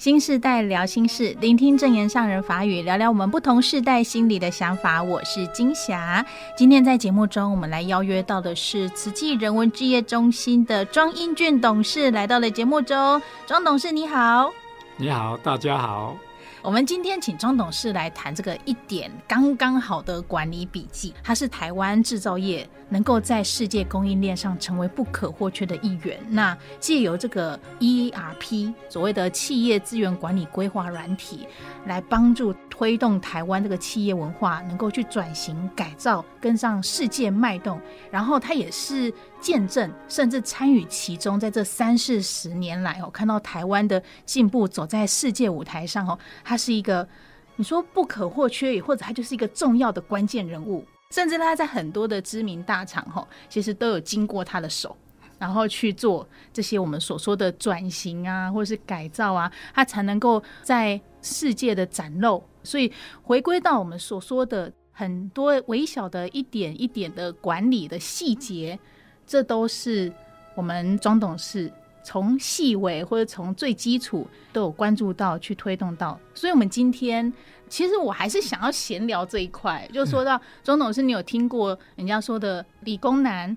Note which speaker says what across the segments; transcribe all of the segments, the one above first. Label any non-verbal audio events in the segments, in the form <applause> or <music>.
Speaker 1: 新世代聊心事，聆听证言上人法语，聊聊我们不同世代心里的想法。我是金霞。今天在节目中，我们来邀约到的是慈济人文置业中心的庄英俊董事来到了节目中。庄董事你好，
Speaker 2: 你好，大家好。
Speaker 1: 我们今天请庄董事来谈这个一点刚刚好的管理笔记。它是台湾制造业能够在世界供应链上成为不可或缺的一员。那借由这个 ERP 所谓的企业资源管理规划软体，来帮助推动台湾这个企业文化能够去转型改造，跟上世界脉动。然后它也是见证甚至参与其中，在这三四十年来哦，看到台湾的进步，走在世界舞台上哦。他是一个，你说不可或缺，或者他就是一个重要的关键人物，甚至他在很多的知名大厂哈，其实都有经过他的手，然后去做这些我们所说的转型啊，或是改造啊，他才能够在世界的展露。所以回归到我们所说的很多微小的一点一点的管理的细节，这都是我们庄董事。从细微或者从最基础都有关注到去推动到，所以我们今天其实我还是想要闲聊这一块，就说到钟董事，你有听过人家说的理工男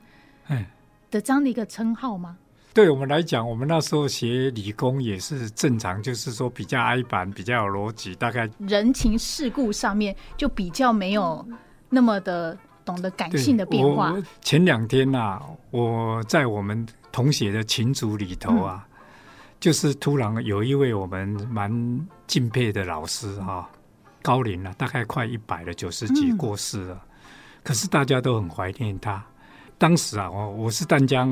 Speaker 1: 的这样的一个称号吗？
Speaker 2: 对我们来讲，我们那时候学理工也是正常，就是说比较挨板，比较有逻辑，大概
Speaker 1: 人情世故上面就比较没有那么的懂得感性的变化。
Speaker 2: 前两天呐、啊，我在我们。同学的群组里头啊，嗯、就是突然有一位我们蛮敬佩的老师哈、啊，高龄了，大概快一百了，九十几过世了。嗯、可是大家都很怀念他。当时啊，我我是淡江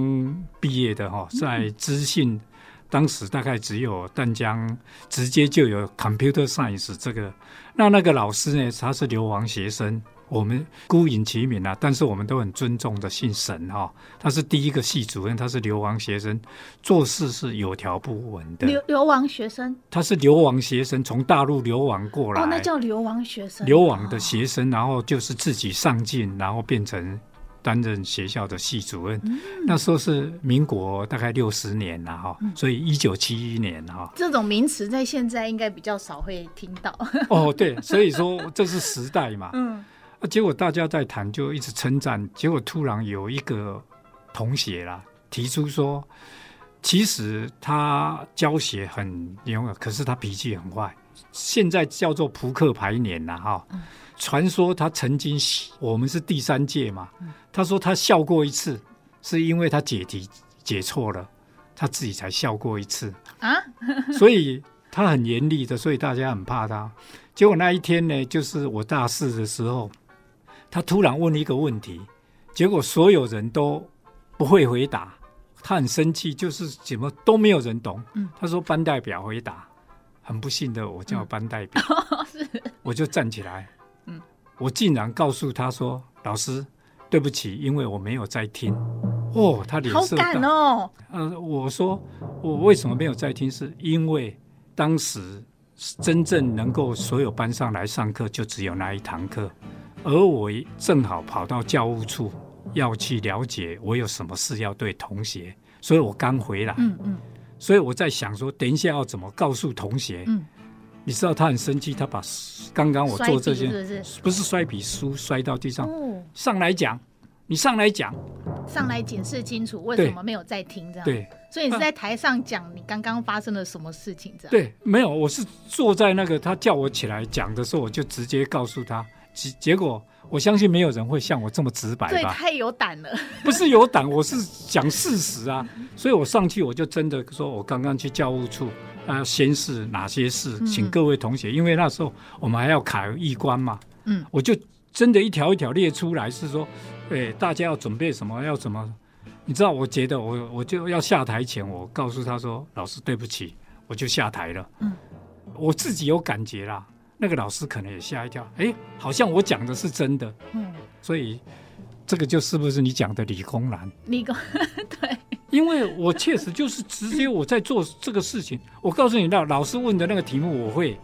Speaker 2: 毕业的哈，在资讯，嗯、当时大概只有淡江直接就有 computer science 这个。那那个老师呢，他是流亡学生。我们孤影其名啊，但是我们都很尊重的姓沈哈、哦，他是第一个系主任，他是流亡学生，做事是有条不紊的。
Speaker 1: 流流亡学生，
Speaker 2: 他是流亡学生，从大陆流亡过来。
Speaker 1: 哦，那叫流亡学生。
Speaker 2: 流亡的学生，然后就是自己上进，然后变成担任学校的系主任。嗯、那时候是民国大概六十年了哈，所以一九七一年哈。
Speaker 1: 这种名词在现在应该比较少会听到。
Speaker 2: 哦，对，所以说这是时代嘛。<laughs> 嗯。啊，结果大家在谈，就一直称赞。结果突然有一个同学啦，提出说，其实他教学很牛，可是他脾气很坏。现在叫做扑克牌年了哈。传说他曾经，我们是第三届嘛。他说他笑过一次，是因为他解题解错了，他自己才笑过一次啊。<laughs> 所以他很严厉的，所以大家很怕他。结果那一天呢，就是我大四的时候。他突然问一个问题，结果所有人都不会回答，他很生气，就是怎么都没有人懂。嗯、他说班代表回答，很不幸的，我叫班代表，<laughs> 嗯、我就站起来，嗯、我竟然告诉他说：“老师，对不起，因为我没有在听。”哦，他脸色大。好感哦。呃，我说我为什么没有在听？是因为当时真正能够所有班上来上课，就只有那一堂课。而我正好跑到教务处，要去了解我有什么事要对同学，所以我刚回来。嗯嗯，所以我在想说，等一下要怎么告诉同学？嗯，你知道他很生气，他把刚刚我做这些是不是，不是摔笔书摔到地上，哦、上来讲，你上来讲，
Speaker 1: 上来解释清楚为什么没有在听这样。
Speaker 2: 对，
Speaker 1: 所以你是在台上讲你刚刚发生了什么事情这样？
Speaker 2: 对，没有，我是坐在那个他叫我起来讲的时候，我就直接告诉他。结结果，我相信没有人会像我这么直白吧？对，
Speaker 1: 太有胆了。<laughs>
Speaker 2: 不是有胆，我是讲事实啊。所以我上去，我就真的说，我刚刚去教务处啊，先是哪些事，请各位同学，嗯、因为那时候我们还要考一关嘛。嗯，我就真的一条一条列出来，是说，哎，大家要准备什么，要怎么？你知道，我觉得我我就要下台前，我告诉他说，老师对不起，我就下台了。嗯，我自己有感觉啦。那个老师可能也吓一跳，哎，好像我讲的是真的，嗯，所以这个就是不是你讲的理工男？
Speaker 1: 理工 <laughs> 对，
Speaker 2: 因为我确实就是直接我在做这个事情。我告诉你，那老师问的那个题目我会，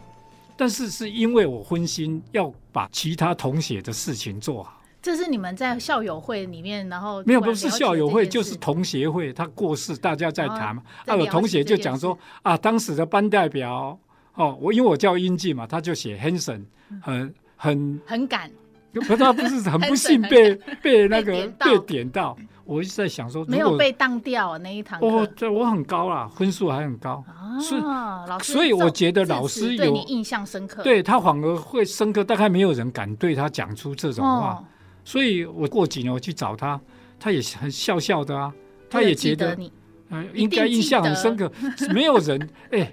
Speaker 2: 但是是因为我分心要把其他同学的事情做好。
Speaker 1: 这是你们在校友会里面，然后
Speaker 2: 没有，不是校友会，就是同学会。他过世，大家在谈嘛。啊，有同学就讲说啊，当时的班代表哦，我因为我叫英俊嘛，他就写 Hanson，很很
Speaker 1: 很敢，
Speaker 2: 可他不是 <laughs> 很不幸被被那个被点到。我一直在想说，
Speaker 1: 没有被当掉那一堂课。
Speaker 2: 哦，这我很高啦，分数还很高。
Speaker 1: 啊，
Speaker 2: 所以我觉得老师有
Speaker 1: 对你印象深刻，
Speaker 2: 对他反而会深刻。大概没有人敢对他讲出这种话。所以我过几年我去找他，他也很笑笑的啊，他也觉得，嗯，应该印象很深刻。没有人 <laughs> 哎，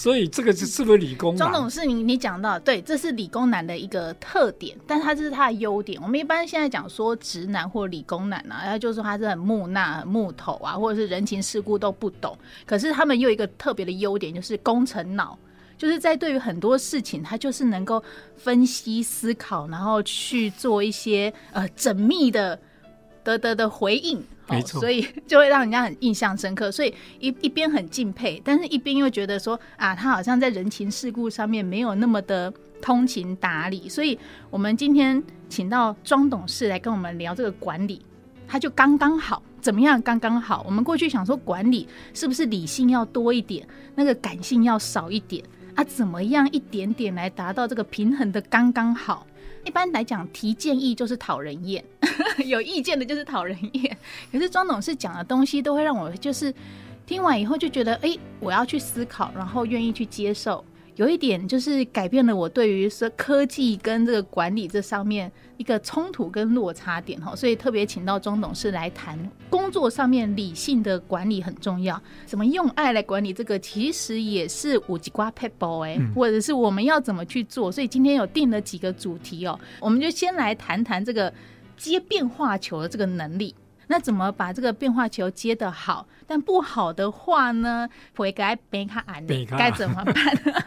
Speaker 2: 所以这个是是不是理工男？
Speaker 1: 庄董事，你你讲到对，这是理工男的一个特点，但是他这是他的优点。我们一般现在讲说直男或理工男啊，然后就说他是很木讷、很木头啊，或者是人情世故都不懂。可是他们又有一个特别的优点，就是工程脑。就是在对于很多事情，他就是能够分析思考，然后去做一些呃缜密的得得的回应，
Speaker 2: 没错，
Speaker 1: 所以 <laughs> 就会让人家很印象深刻。所以一一边很敬佩，但是一边又觉得说啊，他好像在人情世故上面没有那么的通情达理。所以我们今天请到庄董事来跟我们聊这个管理，他就刚刚好，怎么样？刚刚好。我们过去想说管理是不是理性要多一点，那个感性要少一点？啊，怎么样一点点来达到这个平衡的刚刚好？一般来讲，提建议就是讨人厌，<laughs> 有意见的就是讨人厌。可是庄董事讲的东西，都会让我就是听完以后就觉得，哎，我要去思考，然后愿意去接受。有一点就是改变了我对于说科技跟这个管理这上面一个冲突跟落差点哈，所以特别请到钟董事来谈工作上面理性的管理很重要，怎么用爱来管理这个其实也是五级瓜 people 哎，或者是我们要怎么去做，所以今天有定了几个主题哦，我们就先来谈谈这个接变化球的这个能力。那怎么把这个变化球接得好？但不好的话呢，会该被他安，该怎么办？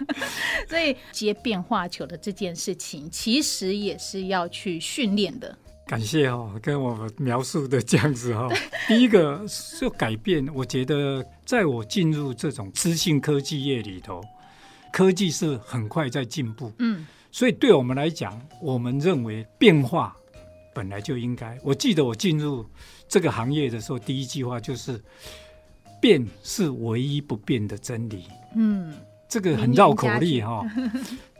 Speaker 1: <laughs> 所以接变化球的这件事情，其实也是要去训练的。
Speaker 2: 感谢哦，跟我描述的这样子哈、哦。<laughs> 第一个是改变，我觉得在我进入这种资讯科技业里头，科技是很快在进步。嗯，所以对我们来讲，我们认为变化本来就应该。我记得我进入。这个行业的时候，第一句话就是“变是唯一不变的真理”。嗯，这个很绕口令哈。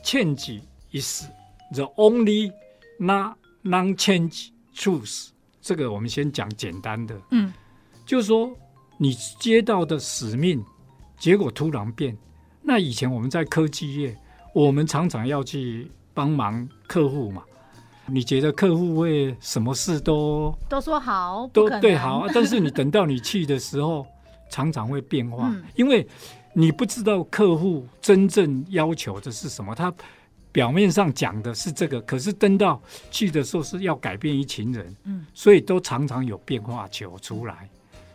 Speaker 2: Change is the only non-change truth。这个我们先讲简单的。嗯，就是说你接到的使命，结果突然变。那以前我们在科技业，我们常常要去帮忙客户嘛。你觉得客户会什么事都
Speaker 1: 都说好，
Speaker 2: 都对好，<laughs> 但是你等到你去的时候，常常会变化，嗯，因为你不知道客户真正要求的是什么。他表面上讲的是这个，可是等到去的时候是要改变一群人，嗯，所以都常常有变化球出来。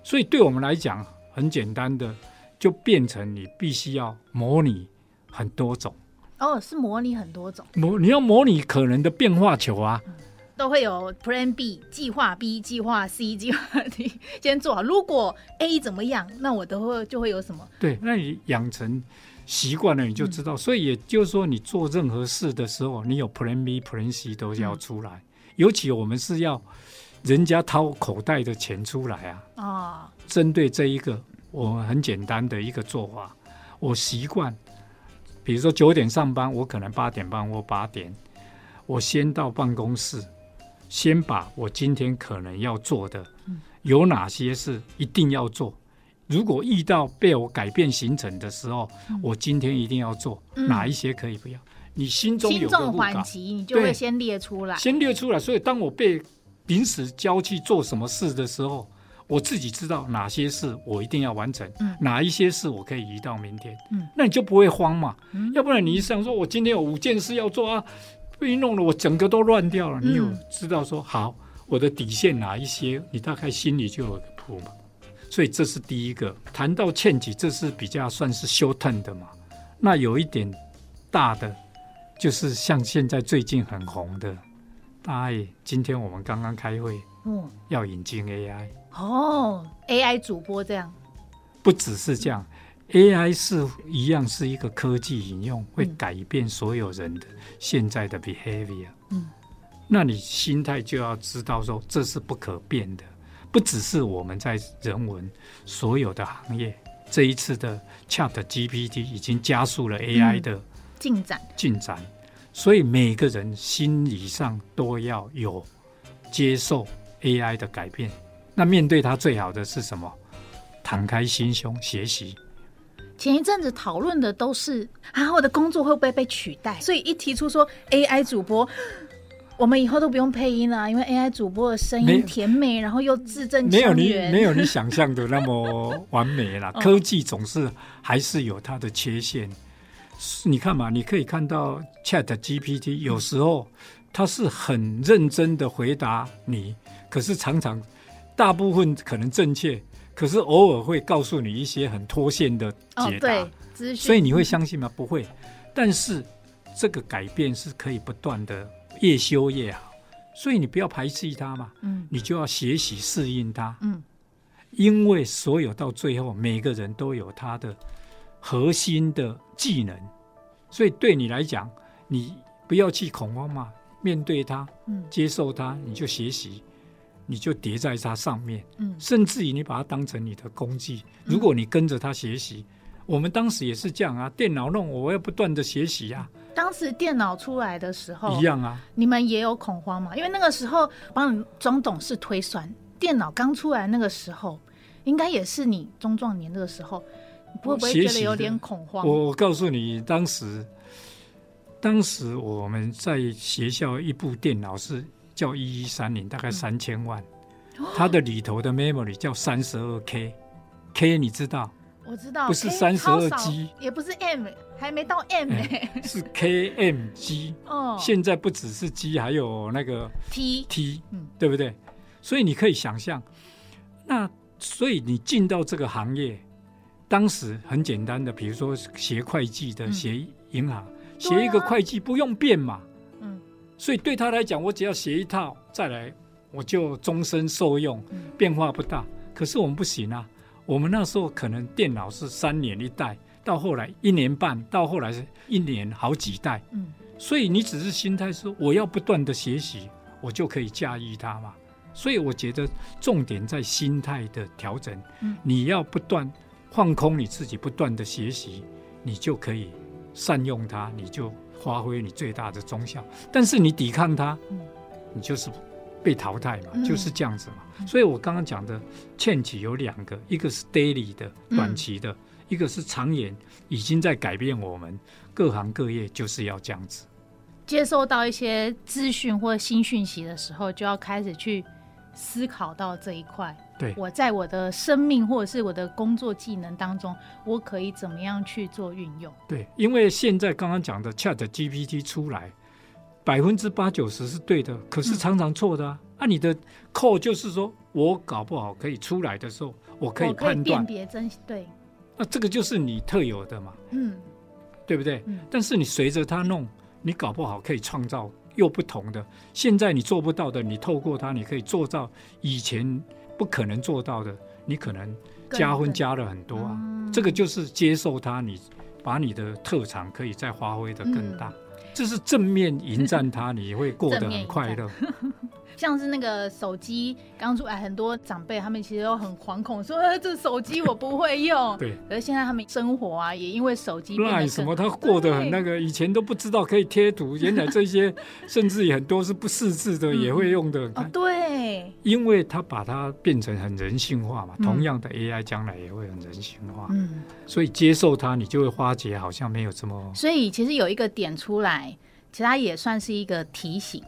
Speaker 2: 所以对我们来讲，很简单的，就变成你必须要模拟很多种。
Speaker 1: 哦，是模拟很多种
Speaker 2: 模，你要模拟可能的变化球啊，
Speaker 1: 嗯、都会有 Plan B 计划 B 计划 C 计划 D <laughs> 先做好。如果 A 怎么样，那我都会就会有什么？
Speaker 2: 对，那你养成习惯了，你就知道。嗯、所以也就是说，你做任何事的时候，你有 Plan B、Plan C 都要出来。嗯、尤其我们是要人家掏口袋的钱出来啊。啊、哦，针对这一个，我很简单的一个做法，我习惯。比如说九点上班，我可能八点半或八点，我先到办公室，先把我今天可能要做的，有哪些事一定要做。如果遇到被我改变行程的时候，我今天一定要做哪一些可以不要？你心中有个
Speaker 1: 缓急，你就会先列出来，
Speaker 2: 先列出来。所以当我被临时交去做什么事的时候。我自己知道哪些事我一定要完成，嗯、哪一些事我可以移到明天，嗯、那你就不会慌嘛。嗯、要不然你一想说，我今天有五件事要做啊，被弄得我整个都乱掉了。嗯、你有知道说好我的底线哪一些，你大概心里就有个谱嘛。所以这是第一个。谈到欠几，这是比较算是 short term 的嘛。那有一点大的，就是像现在最近很红的，大爷，今天我们刚刚开会，嗯，要引进 AI。
Speaker 1: 哦，AI 主播这样，
Speaker 2: 不只是这样，AI 是一样是一个科技应用，会改变所有人的现在的 behavior。嗯，那你心态就要知道说，这是不可变的，不只是我们在人文所有的行业，这一次的 Chat GPT 已经加速了 AI 的进展。进展，所以每个人心理上都要有接受 AI 的改变。那面对它最好的是什么？敞开心胸学习。
Speaker 1: 前一阵子讨论的都是啊，我的工作会不会被取代？所以一提出说 AI 主播，我们以后都不用配音了，因为 AI 主播的声音甜美，然后又字正腔圆，
Speaker 2: 没有你没有你想象的那么完美啦。<laughs> 科技总是还是有它的缺陷。你看嘛，你可以看到 Chat GPT 有时候它是很认真的回答你，可是常常大部分可能正确。可是偶尔会告诉你一些很脱线的解答，哦、所以你会相信吗？不会。但是这个改变是可以不断的，越修越好。所以你不要排斥它嘛，嗯，你就要学习适应它，嗯，因为所有到最后，每个人都有他的核心的技能，所以对你来讲，你不要去恐慌嘛，面对它，嗯，接受它，你就学习。你就叠在它上面，嗯，甚至于你把它当成你的工具。如果你跟着它学习，我们当时也是这样啊。电脑弄，我要不断的学习啊。
Speaker 1: 当时电脑出来的时候，
Speaker 2: 一样啊。
Speaker 1: 你们也有恐慌嘛？因为那个时候帮你庄董事推算，电脑刚出来那个时候，应该也是你中壮年那个时候，你会不会觉得有点恐慌？
Speaker 2: 我我告诉你，当时，当时我们在学校一部电脑是。叫一一三零，大概三千万，嗯，它的里头的 memory 叫三十二 K，K 你知道？
Speaker 1: 我知道，
Speaker 2: 不是三十二 G，
Speaker 1: 也不是 M，还没到 M 呢，欸，
Speaker 2: 是 KMG。哦，现在不只是 G，还有那个
Speaker 1: T
Speaker 2: T，嗯，对不对？所以你可以想象，那所以你进到这个行业，当时很简单的，比如说学会计的，学银行，学、嗯、一个会计不用变嘛。嗯所以对他来讲，我只要写一套再来，我就终身受用，变化不大。可是我们不行啊，我们那时候可能电脑是三年一代，到后来一年半，到后来是一年好几代。嗯，所以你只是心态说我要不断的学习，我就可以驾驭它嘛。所以我觉得重点在心态的调整。嗯，你要不断放空你自己，不断的学习，你就可以善用它，你就。发挥你最大的功效，但是你抵抗它，你就是被淘汰嘛，就是这样子嘛。所以我刚刚讲的 change 有两个，一个是 daily 的短期的，一个是长远，已经在改变我们各行各业，就是要这样子。
Speaker 1: 接收到一些资讯或新讯息的时候，就要开始去思考到这一块。
Speaker 2: 对，
Speaker 1: 我在我的生命或者是我的工作技能当中，我可以怎么样去做运用？
Speaker 2: 对，因为现在刚刚讲的 Chat GPT 出来，百分之八九十是对的，可是常常错的啊。那、嗯啊、你的 code 就是说我搞不好可以出来的时候，我可以判断
Speaker 1: 辨别真对。
Speaker 2: 那这个就是你特有的嘛，嗯，对不对？嗯、但是你随着他弄，你搞不好可以创造又不同的。现在你做不到的，你透过它，你可以做到以前。不可能做到的，你可能加分加了很多啊。嗯、这个就是接受它，你把你的特长可以再发挥的更大，这、嗯、是正面迎战它，<laughs> 你会过得很快乐。
Speaker 1: 像是那个手机刚出来，很多长辈他们其实都很惶恐，说：“呃，这手机我不会用。<laughs> ”对。而现在他们生活啊，也因为手机。那
Speaker 2: 什么，他过得很那个，以前都不知道可以贴图，原来这些甚至很多是不识字的也会用的。
Speaker 1: 哦，对。
Speaker 2: 因为他把它变成很人性化嘛，同样的 AI 将来也会很人性化。嗯。所以接受它，你就会发觉好像没有这么。
Speaker 1: 所以其实有一个点出来，其实它也算是一个提醒。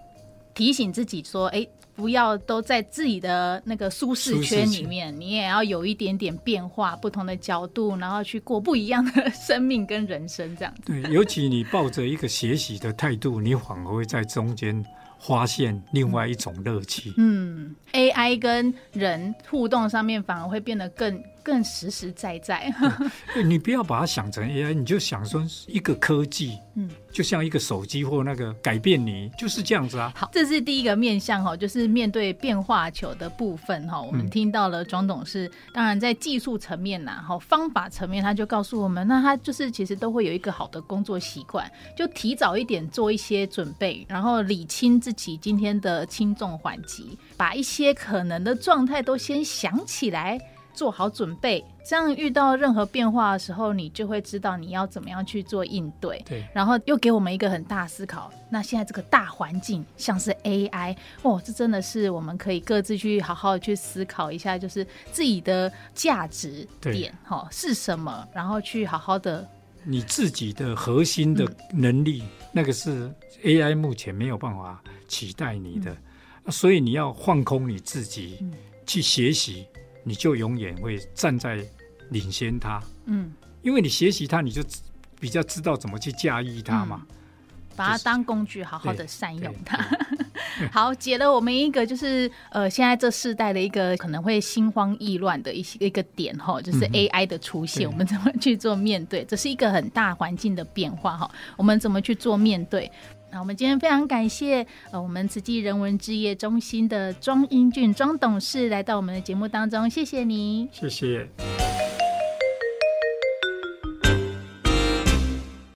Speaker 1: 提醒自己说：“哎，不要都在自己的那个舒适圈里面，你也要有一点点变化，不同的角度，然后去过不一样的生命跟人生，这样子。
Speaker 2: 对，尤其你抱着一个学习的态度，你反而会在中间发现另外一种乐趣。嗯，
Speaker 1: 嗯，AI 跟人互动上面反而会变得更。更实实在在，<laughs>
Speaker 2: 你不要把它想成 AI，你就想说一个科技，嗯，就像一个手机或那个改变你，就是这样子啊。
Speaker 1: 好，这是第一个面向哈，就是面对变化球的部分哈。我们听到了庄董事，当然在技术层面呐，哈，方法层面，他就告诉我们，那他就是其实都会有一个好的工作习惯，就提早一点做一些准备，然后理清自己今天的轻重缓急，把一些可能的状态都先想起来。做好准备，这样遇到任何变化的时候，你就会知道你要怎么样去做应对。
Speaker 2: 对，
Speaker 1: 然后又给我们一个很大思考。那现在这个大环境，像是 AI，哦，这真的是我们可以各自去好好的去思考一下，就是自己的价值点哈是什么，然后去好好的。
Speaker 2: 你自己的核心的能力，嗯、那个是 AI 目前没有办法取代你的，嗯、所以你要放空你自己，嗯、去学习。你就永远会站在领先他，嗯，因为你学习他，你就比较知道怎么去驾驭它嘛，嗯，
Speaker 1: 把它当工具，好好的善用它。<laughs> 好，解了我们一个就是呃，现在这世代的一个可能会心慌意乱的一些一个点哈，就是 AI 的出现，嗯，我们怎么去做面对？这是一个很大环境的变化哈，我们怎么去做面对？那我们今天非常感谢呃，我们慈济人文置业中心的庄英俊庄董事来到我们的节目当中，谢谢你，
Speaker 2: 谢谢。